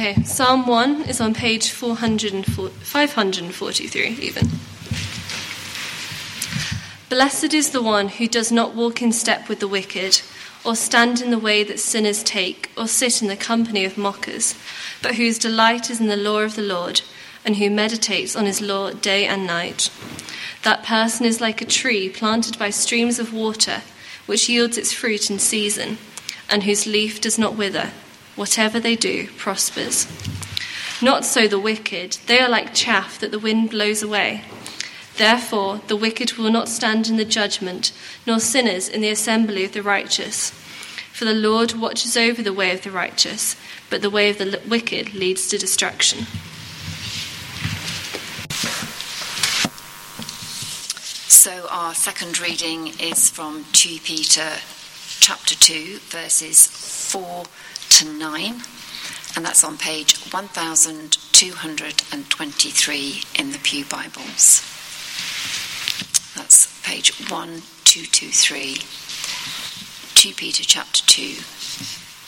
Okay, Psalm 1 is on page 543, even. Blessed is the one who does not walk in step with the wicked, or stand in the way that sinners take, or sit in the company of mockers, but whose delight is in the law of the Lord, and who meditates on his law day and night. That person is like a tree planted by streams of water, which yields its fruit in season, and whose leaf does not wither Whatever they do prospers. Not so the wicked, they are like chaff that the wind blows away. Therefore, the wicked will not stand in the judgment, nor sinners in the assembly of the righteous. For the Lord watches over the way of the righteous, but the way of the wicked leads to destruction. So, our second reading is from 2 Peter chapter 2, verses 4 to 9, and that's on page 1223 in the Pew Bibles. That's page 1223, 2 Peter chapter 2,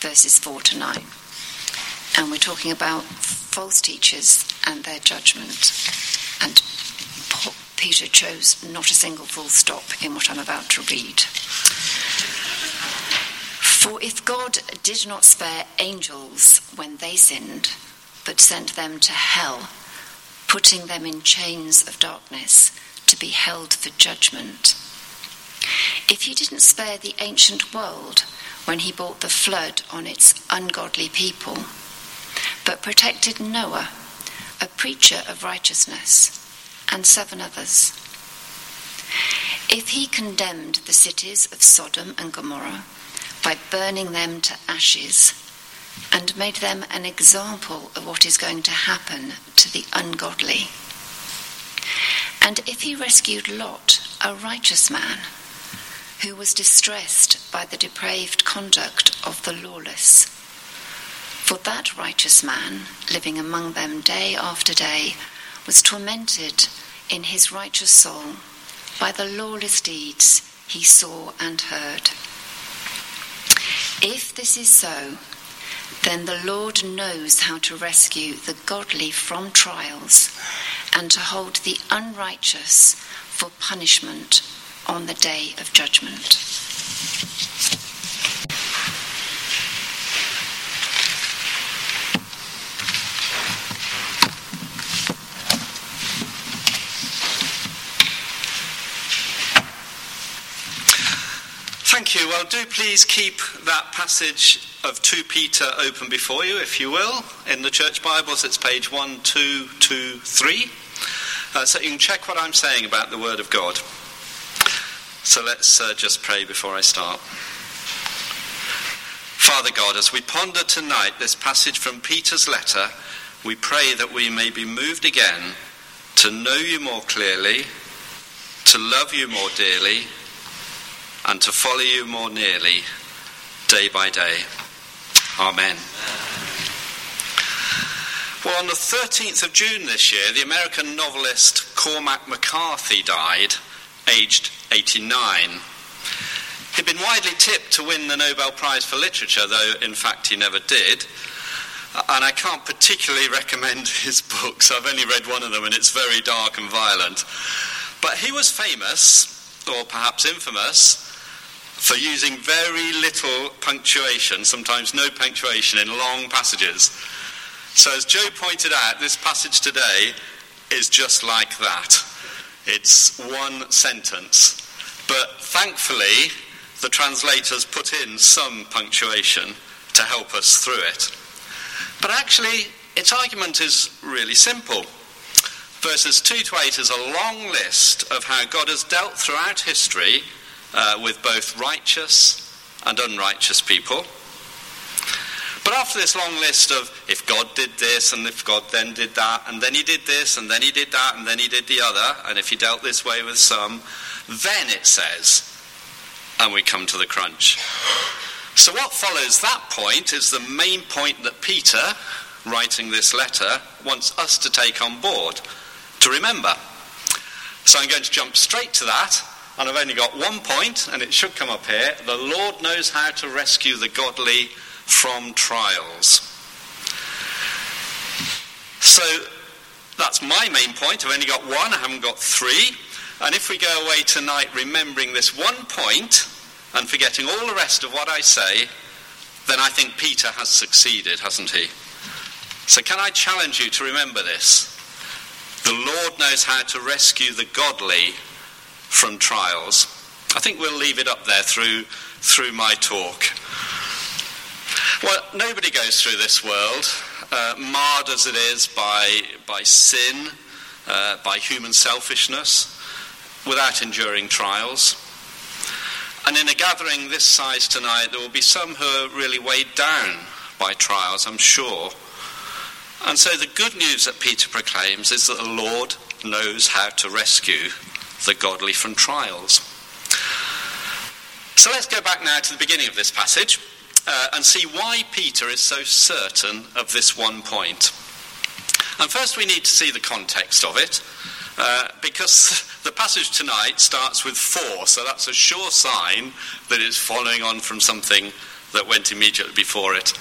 verses 4 to 9. And we're talking about false teachers and their judgment. And Peter chose not a single full stop in what I'm about to read. For if God did not spare angels when they sinned, but sent them to hell, putting them in chains of darkness to be held for judgment, if he didn't spare the ancient world when he brought the flood on its ungodly people, but protected Noah, a preacher of righteousness, and seven others, if he condemned the cities of Sodom and Gomorrah, by burning them to ashes and made them an example of what is going to happen to the ungodly. And if he rescued Lot, a righteous man, who was distressed by the depraved conduct of the lawless, for that righteous man, living among them day after day, was tormented in his righteous soul by the lawless deeds he saw and heard. If this is so, then the Lord knows how to rescue the godly from trials and to hold the unrighteous for punishment on the day of judgment. Thank you. Well, do please keep that passage of 2 Peter open before you, if you will. In the Church Bibles, it's page 1223. Uh, so you can check what I'm saying about the Word of God. So let's uh, just pray before I start. Father God, as we ponder tonight this passage from Peter's letter, we pray that we may be moved again to know you more clearly, to love you more dearly and to follow you more nearly day by day. Amen. Well, on the 13th of June this year, the American novelist Cormac McCarthy died, aged 89. He'd been widely tipped to win the Nobel Prize for Literature, though in fact he never did. And I can't particularly recommend his books. I've only read one of them and it's very dark and violent. But he was famous, or perhaps infamous, for using very little punctuation, sometimes no punctuation, in long passages. So, as Joe pointed out, this passage today is just like that. It's one sentence. But thankfully, the translators put in some punctuation to help us through it. But actually, its argument is really simple. Verses 2 to 8 is a long list of how God has dealt throughout history uh, with both righteous and unrighteous people. But after this long list of if God did this and if God then did that, and then he did this and then he did that and then he did the other, and if he dealt this way with some, then it says, and we come to the crunch. So, what follows that point is the main point that Peter, writing this letter, wants us to take on board, to remember. So, I'm going to jump straight to that and I've only got one point, and it should come up here. The Lord knows how to rescue the godly from trials. So that's my main point. I've only got one, I haven't got three. And if we go away tonight remembering this one point and forgetting all the rest of what I say, then I think Peter has succeeded, hasn't he? So, can I challenge you to remember this? The Lord knows how to rescue the godly from trials. I think we'll leave it up there through, through my talk. Well, nobody goes through this world, uh, marred as it is by, by sin, uh, by human selfishness, without enduring trials. And in a gathering this size tonight, there will be some who are really weighed down by trials, I'm sure. And so the good news that Peter proclaims is that the Lord knows how to rescue the godly from trials. So let's go back now to the beginning of this passage uh, and see why Peter is so certain of this one point. And first, we need to see the context of it, uh, because the passage tonight starts with four, so that's a sure sign that it's following on from something that went immediately before it.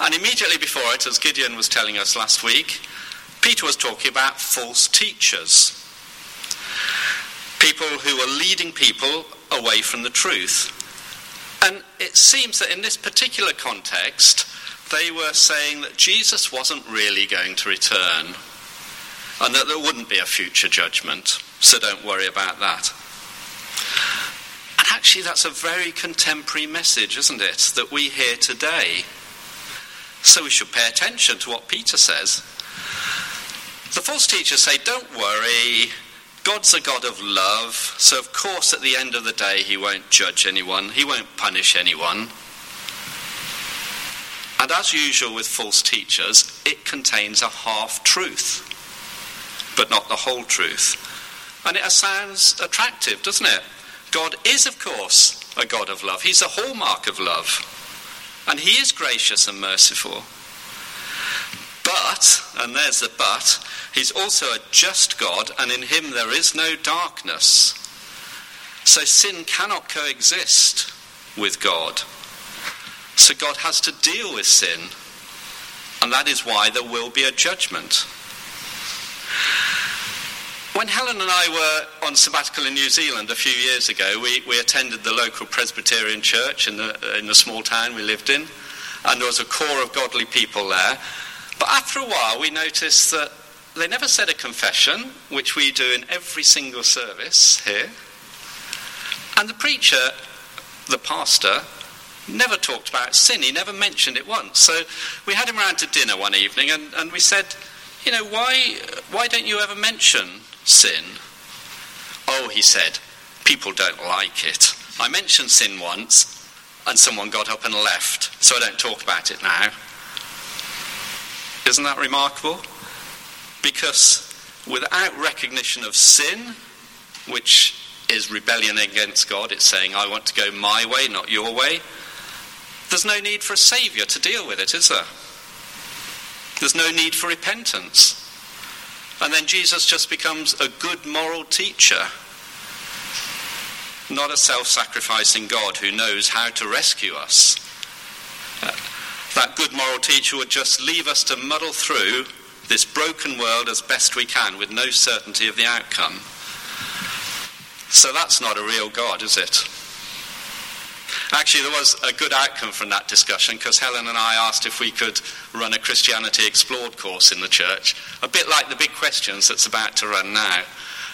And immediately before it, as Gideon was telling us last week, Peter was talking about false teachers. People who were leading people away from the truth. And it seems that in this particular context, they were saying that Jesus wasn't really going to return and that there wouldn't be a future judgment, so don't worry about that. And actually, that's a very contemporary message, isn't it, that we hear today. So we should pay attention to what Peter says. The false teachers say, Don't worry, God's a God of love, so of course at the end of the day he won't judge anyone, he won't punish anyone. And as usual with false teachers, it contains a half truth, but not the whole truth. And it sounds attractive, doesn't it? God is, of course, a God of love. He's a hallmark of love. And he is gracious and merciful. But, and there's the but, he's also a just God, and in him there is no darkness. So sin cannot coexist with God. So God has to deal with sin. And that is why there will be a judgment. When Helen and I were on sabbatical in New Zealand a few years ago, we, we attended the local Presbyterian church in the, in the small town we lived in, and there was a core of godly people there. But after a while, we noticed that they never said a confession, which we do in every single service here. And the preacher, the pastor, never talked about sin. He never mentioned it once. So we had him round to dinner one evening and, and we said, you know, why, why don't you ever mention sin? Oh, he said, people don't like it. I mentioned sin once, and someone got up and left, so I don't talk about it now. Isn't that remarkable? Because without recognition of sin, which is rebellion against God, it's saying, I want to go my way, not your way, there's no need for a saviour to deal with it, is there? There's no need for repentance. And then Jesus just becomes a good moral teacher, not a self sacrificing God who knows how to rescue us. That good moral teacher would just leave us to muddle through this broken world as best we can with no certainty of the outcome. So that's not a real God, is it? Actually, there was a good outcome from that discussion because Helen and I asked if we could run a Christianity Explored course in the church, a bit like the big questions that's about to run now.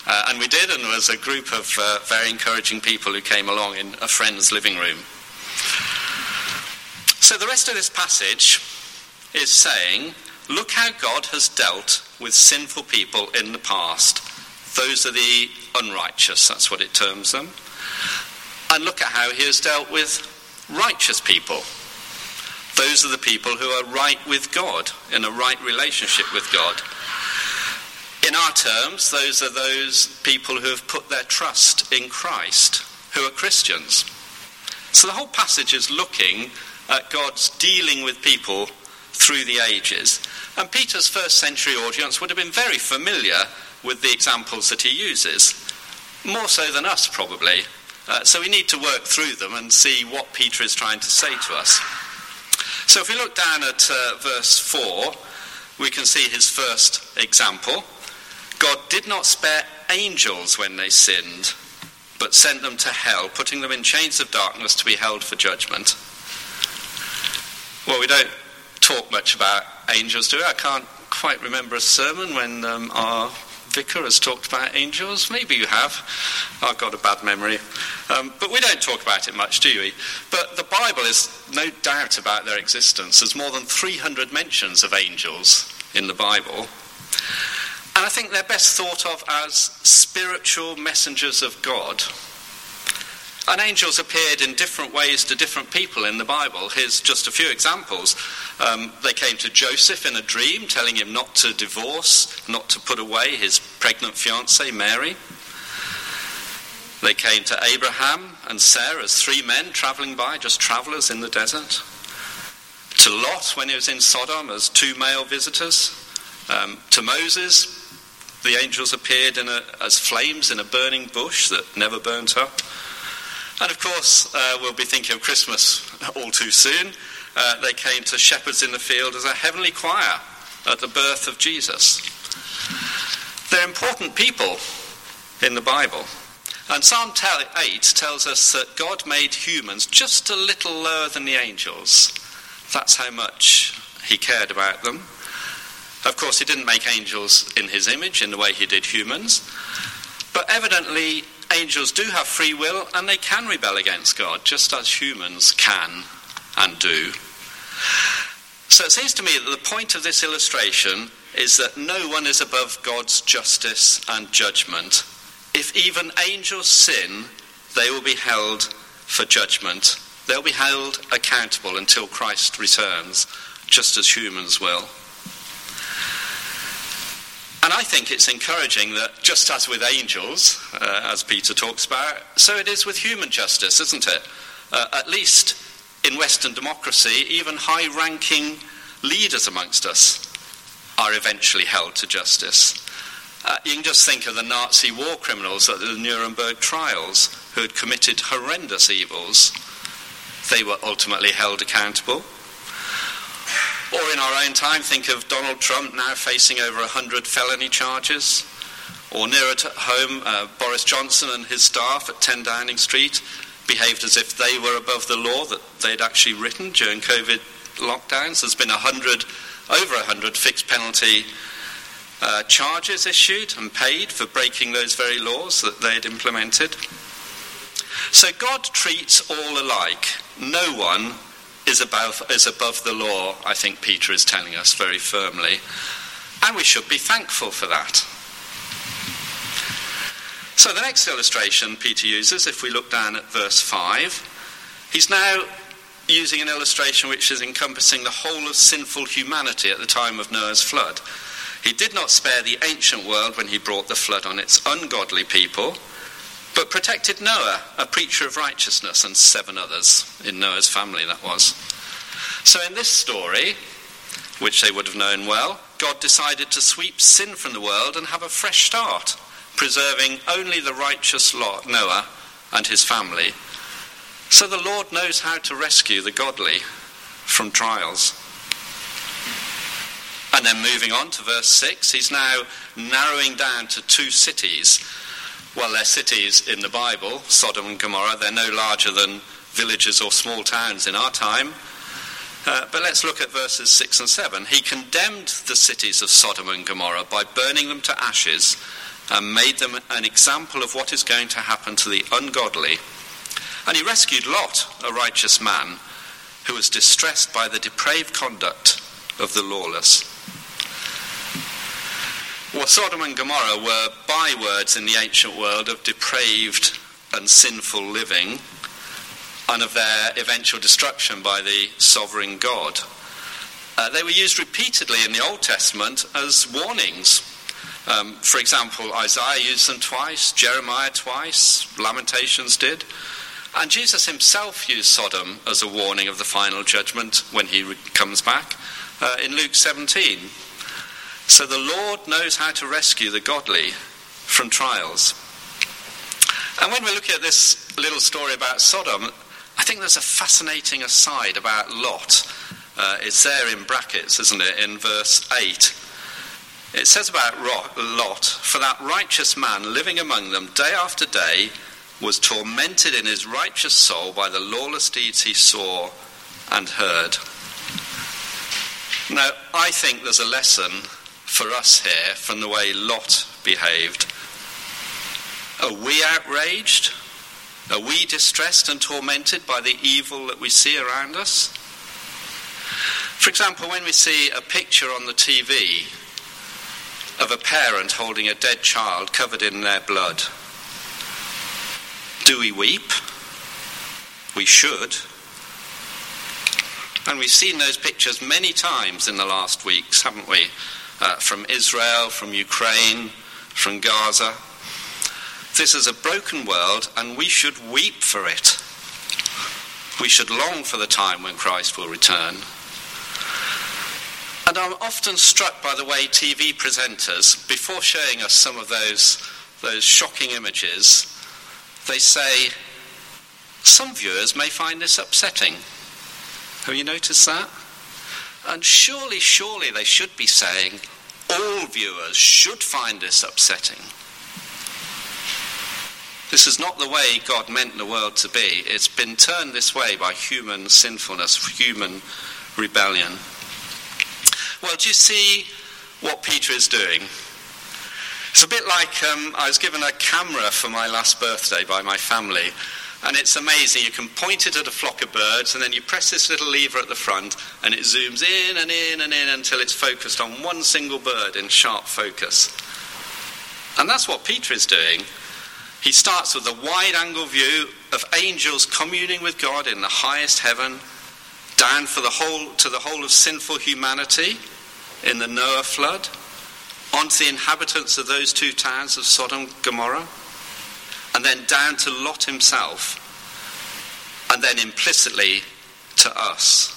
Uh, and we did, and there was a group of uh, very encouraging people who came along in a friend's living room. So the rest of this passage is saying, look how God has dealt with sinful people in the past. Those are the unrighteous, that's what it terms them and look at how he has dealt with righteous people. Those are the people who are right with God, in a right relationship with God. In our terms, those are those people who have put their trust in Christ, who are Christians. So the whole passage is looking at God's dealing with people through the ages. And Peter's first century audience would have been very familiar with the examples that he uses, more so than us, probably, uh, so we need to work through them and see what Peter is trying to say to us. So if we look down at uh, verse 4, we can see his first example. God did not spare angels when they sinned, but sent them to hell, putting them in chains of darkness to be held for judgment. Well, we don't talk much about angels, do we? I can't quite remember a sermon when um, our vicar has talked about angels. Maybe you have. I've got a bad memory. Um, but we don't talk about it much, do we? But the Bible is no doubt about their existence. There's more than 300 mentions of angels in the Bible. And I think they're best thought of as spiritual messengers of God. And angels appeared in different ways to different people in the Bible. Here's just a few examples. Um, they came to Joseph in a dream, telling him not to divorce, not to put away his pregnant fiancée, Mary. They came to Abraham and Sarah as three men travelling by, just travellers in the desert. To Lot when he was in Sodom as two male visitors. Um, to Moses, the angels appeared a, as flames in a burning bush that never burnt up. And of course, uh, we'll be thinking of Christmas all too soon. Uh, they came to shepherds in the field as a heavenly choir at the birth of Jesus. They're important people in the Bible. And Psalm 8 tells us that God made humans just a little lower than the angels. That's how much he cared about them. Of course, he didn't make angels in his image in the way he did humans. But evidently, angels do have free will and they can rebel against God, just as humans can and do. So it seems to me that the point of this illustration is that no one is above God's justice and judgment. If even angels sin, they will be held for judgment. They'll be held accountable until Christ returns, just as humans will. And I think it's encouraging that just as with angels, uh, as Peter talks about, so it is with human justice, isn't it? Uh, at least in Western democracy, even high ranking leaders amongst us are eventually held to justice. Uh, you can just think of the Nazi war criminals at the Nuremberg trials who had committed horrendous evils. They were ultimately held accountable. Or in our own time, think of Donald Trump now facing over 100 felony charges. Or nearer to home, uh, Boris Johnson and his staff at 10 Downing Street behaved as if they were above the law that they'd actually written during COVID lockdowns. There's been 100, over 100 fixed penalty uh, charges issued and paid for breaking those very laws that they'd implemented. So God treats all alike. No one is above, is above the law, I think Peter is telling us very firmly. And we should be thankful for that. So the next illustration Peter uses, if we look down at verse 5, he's now using an illustration which is encompassing the whole of sinful humanity at the time of Noah's flood. He did not spare the ancient world when he brought the flood on its ungodly people, but protected Noah, a preacher of righteousness, and seven others in Noah's family, that was. So in this story, which they would have known well, God decided to sweep sin from the world and have a fresh start, preserving only the righteous Lot, Noah and his family. So the Lord knows how to rescue the godly from trials. And then moving on to verse 6, he's now narrowing down to two cities well, they're cities in the Bible, Sodom and Gomorrah. They're no larger than villages or small towns in our time. Uh, but let's look at verses 6 and 7. He condemned the cities of Sodom and Gomorrah by burning them to ashes and made them an example of what is going to happen to the ungodly. And he rescued Lot, a righteous man, who was distressed by the depraved conduct of the lawless. Well, Sodom and Gomorrah were bywords in the ancient world of depraved and sinful living and of their eventual destruction by the sovereign God. Uh, they were used repeatedly in the Old Testament as warnings. Um, for example, Isaiah used them twice, Jeremiah twice, Lamentations did. And Jesus himself used Sodom as a warning of the final judgment when he re- comes back uh, in Luke 17. So the Lord knows how to rescue the godly from trials. And when we look at this little story about Sodom, I think there's a fascinating aside about Lot Uh, it's there in brackets, isn't it, in verse 8. It says about Lot, for that righteous man living among them day after day was tormented in his righteous soul by the lawless deeds he saw and heard. Now, I think there's a lesson for us here from the way Lot behaved. Are we outraged? Are we distressed and tormented by the evil that we see around us? For example, when we see a picture on the TV of a parent holding a dead child covered in their blood, do we weep? We should. And we've seen those pictures many times in the last weeks, haven't we? Uh, from Israel, from Ukraine, from Gaza. This is a broken world, and we should weep for it. We should long for the time when Christ will return. And I'm often struck by the way TV presenters, before showing us some of those, those shocking images, they say, some viewers may find this upsetting. Have you noticed that? And surely, surely they should be saying, all viewers should find this upsetting. This is not the way God meant the world to be. It's been turned this way by human sinfulness, human rebellion. Well, do you see what Peter is doing? It's a bit like um, I was given a camera for my last birthday by my family, and it's amazing. You can point it at a flock of birds, and then you press this little lever at the front, and it zooms in and in and in until it's focused on one single bird in sharp focus. And that's what Peter is doing. He starts with a wide angle view of angels communing with God in the highest heaven, down for the whole, to the whole of sinful humanity in the Noah flood, onto the inhabitants of those two towns of Sodom and Gomorrah, and then down to Lot himself, and then implicitly to us.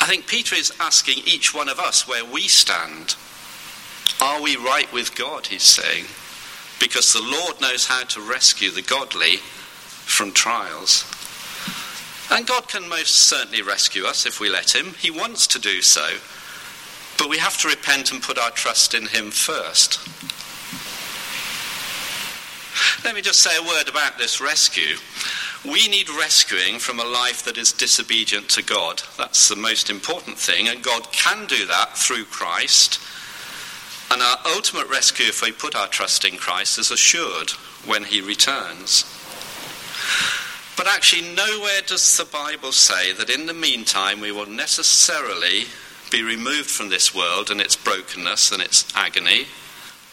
I think Peter is asking each one of us where we stand. Are we right with God, he's saying? because the Lord knows how to rescue the godly from trials. And God can most certainly rescue us if we let Him. He wants to do so. But we have to repent and put our trust in Him first. Let me just say a word about this rescue. We need rescuing from a life that is disobedient to God. That's the most important thing, and God can do that through Christ and our ultimate rescue, if we put our trust in Christ, is assured when he returns. But actually, nowhere does the Bible say that in the meantime we will necessarily be removed from this world and its brokenness and its agony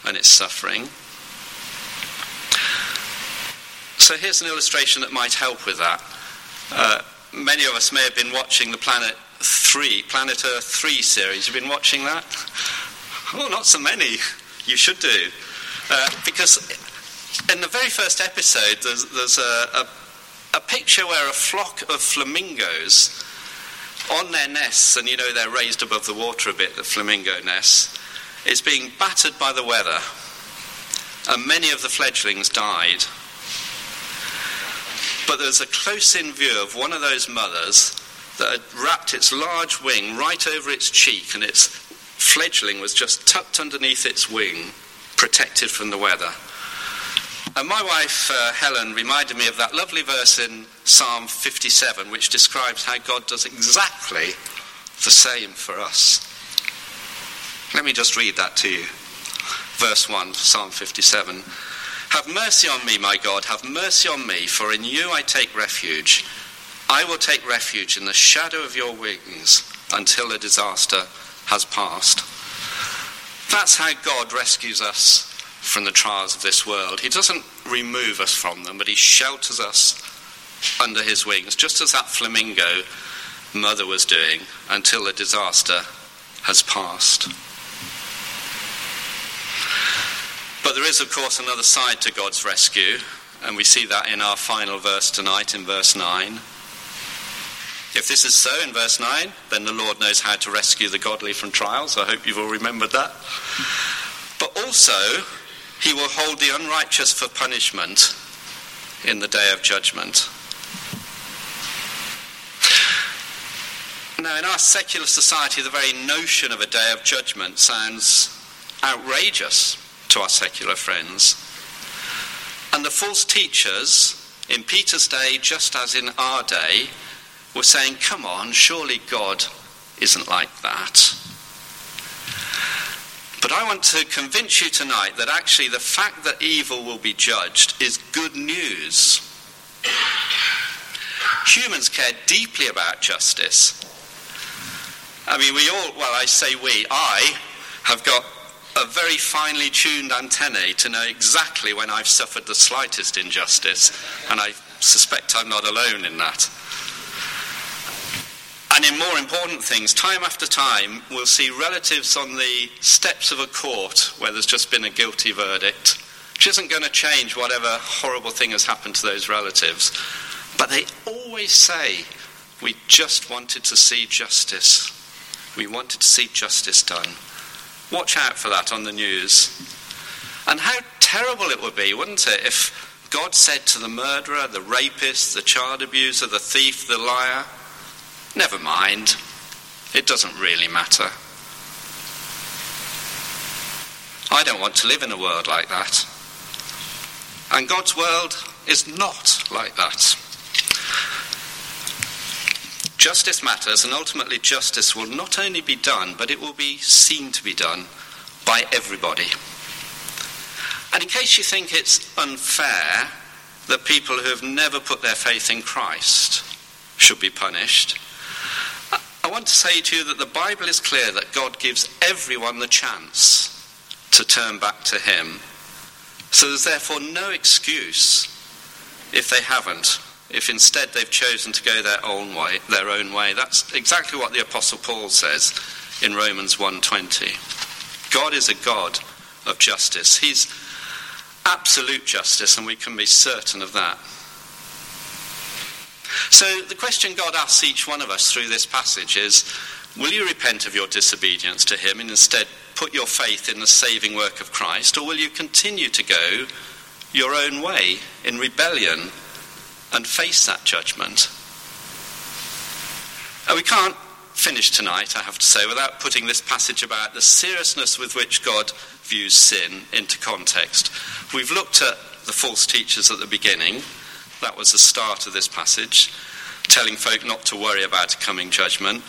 and its suffering. So here's an illustration that might help with that. Uh, many of us may have been watching the Planet 3, Planet Earth 3 series. You've been watching that? Oh, not so many. You should do. Uh, because in the very first episode, there's, there's a, a, a, picture where a flock of flamingos on their nests, and you know they're raised above the water a bit, the flamingo nests, is being battered by the weather. And many of the fledglings died. But there's a close in view of one of those mothers that had wrapped its large wing right over its cheek and its fledgling was just tucked underneath its wing, protected from the weather. And my wife, uh, Helen, reminded me of that lovely verse in Psalm 57, which describes how God does exactly the same for us. Let me just read that to you. Verse 1, Psalm 57. Have mercy on me, my God, have mercy on me, for in you I take refuge. I will take refuge in the shadow of your wings until a disaster has passed. That's how God rescues us from the trials of this world. He doesn't remove us from them, but He shelters us under His wings, just as that flamingo mother was doing until the disaster has passed. But there is, of course, another side to God's rescue, and we see that in our final verse tonight, in verse 9. If this is so in verse 9, then the Lord knows how to rescue the godly from trials. I hope you've all remembered that. But also, he will hold the unrighteous for punishment in the day of judgment. Now, in our secular society, the very notion of a day of judgment sounds outrageous to our secular friends. And the false teachers in Peter's day, just as in our day, were saying, Come on, surely God isn't like that. But I want to convince you tonight that actually the fact that evil will be judged is good news. Humans care deeply about justice. I mean, we all, well, I say we, I have got a very finely tuned antennae to know exactly when I've suffered the slightest injustice, and I suspect I'm not alone in that. And in more important things, time after time, we'll see relatives on the steps of a court where there's just been a guilty verdict, which isn't going to change whatever horrible thing has happened to those relatives. But they always say, We just wanted to see justice. We wanted to see justice done. Watch out for that on the news. And how terrible it would be, wouldn't it, if God said to the murderer, the rapist, the child abuser, the thief, the liar, Never mind, it doesn't really matter. I don't want to live in a world like that. And God's world is not like that. Justice matters, and ultimately, justice will not only be done, but it will be seen to be done by everybody. And in case you think it's unfair that people who have never put their faith in Christ should be punished, I want to say to you that the Bible is clear that God gives everyone the chance to turn back to Him. So there's therefore no excuse if they haven't, if instead they've chosen to go their own way, their own way. That's exactly what the apostle Paul says in Romans 1:20. God is a God of justice. He's absolute justice and we can be certain of that. So the question God asks each one of us through this passage is Will you repent of your disobedience to Him and instead put your faith in the saving work of Christ, or will you continue to go your own way in rebellion and face that judgment? And we can't finish tonight, I have to say, without putting this passage about the seriousness with which God views sin into context. We've looked at the false teachers at the beginning. That was the start of this passage, telling folk not to worry about a coming judgment.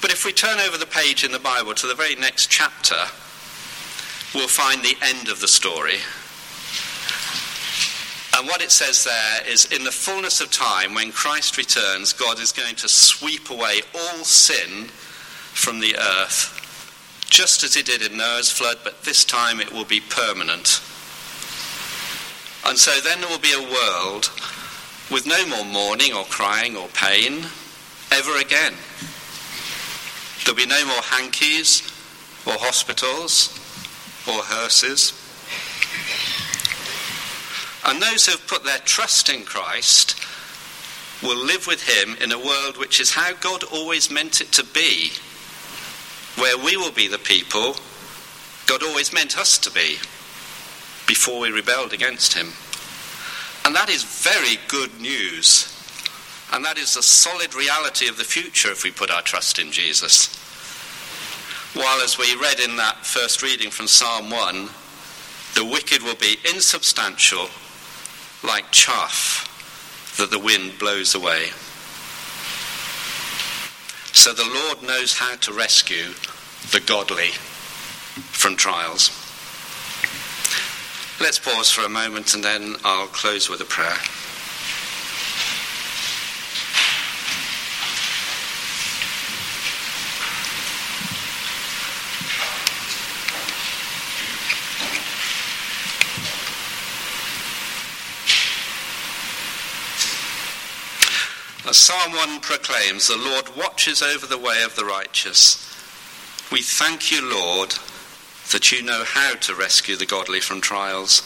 But if we turn over the page in the Bible to the very next chapter, we'll find the end of the story. And what it says there is in the fullness of time, when Christ returns, God is going to sweep away all sin from the earth, just as he did in Noah's flood, but this time it will be permanent. And so then there will be a world with no more mourning or crying or pain ever again. There'll be no more hankies or hospitals or hearses. And those who have put their trust in Christ will live with him in a world which is how God always meant it to be, where we will be the people God always meant us to be before we rebelled against him. And that is very good news. And that is a solid reality of the future if we put our trust in Jesus. While, as we read in that first reading from Psalm 1, the wicked will be insubstantial, like chaff that the wind blows away. So the Lord knows how to rescue the godly from trials. Let's pause for a moment and then I'll close with a prayer. Psalm 1 proclaims, the Lord watches over the way of the righteous. We thank you, Lord, that you know how to rescue the godly from trials,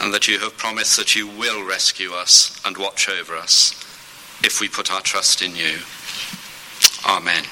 and that you have promised that you will rescue us and watch over us if we put our trust in you. Amen.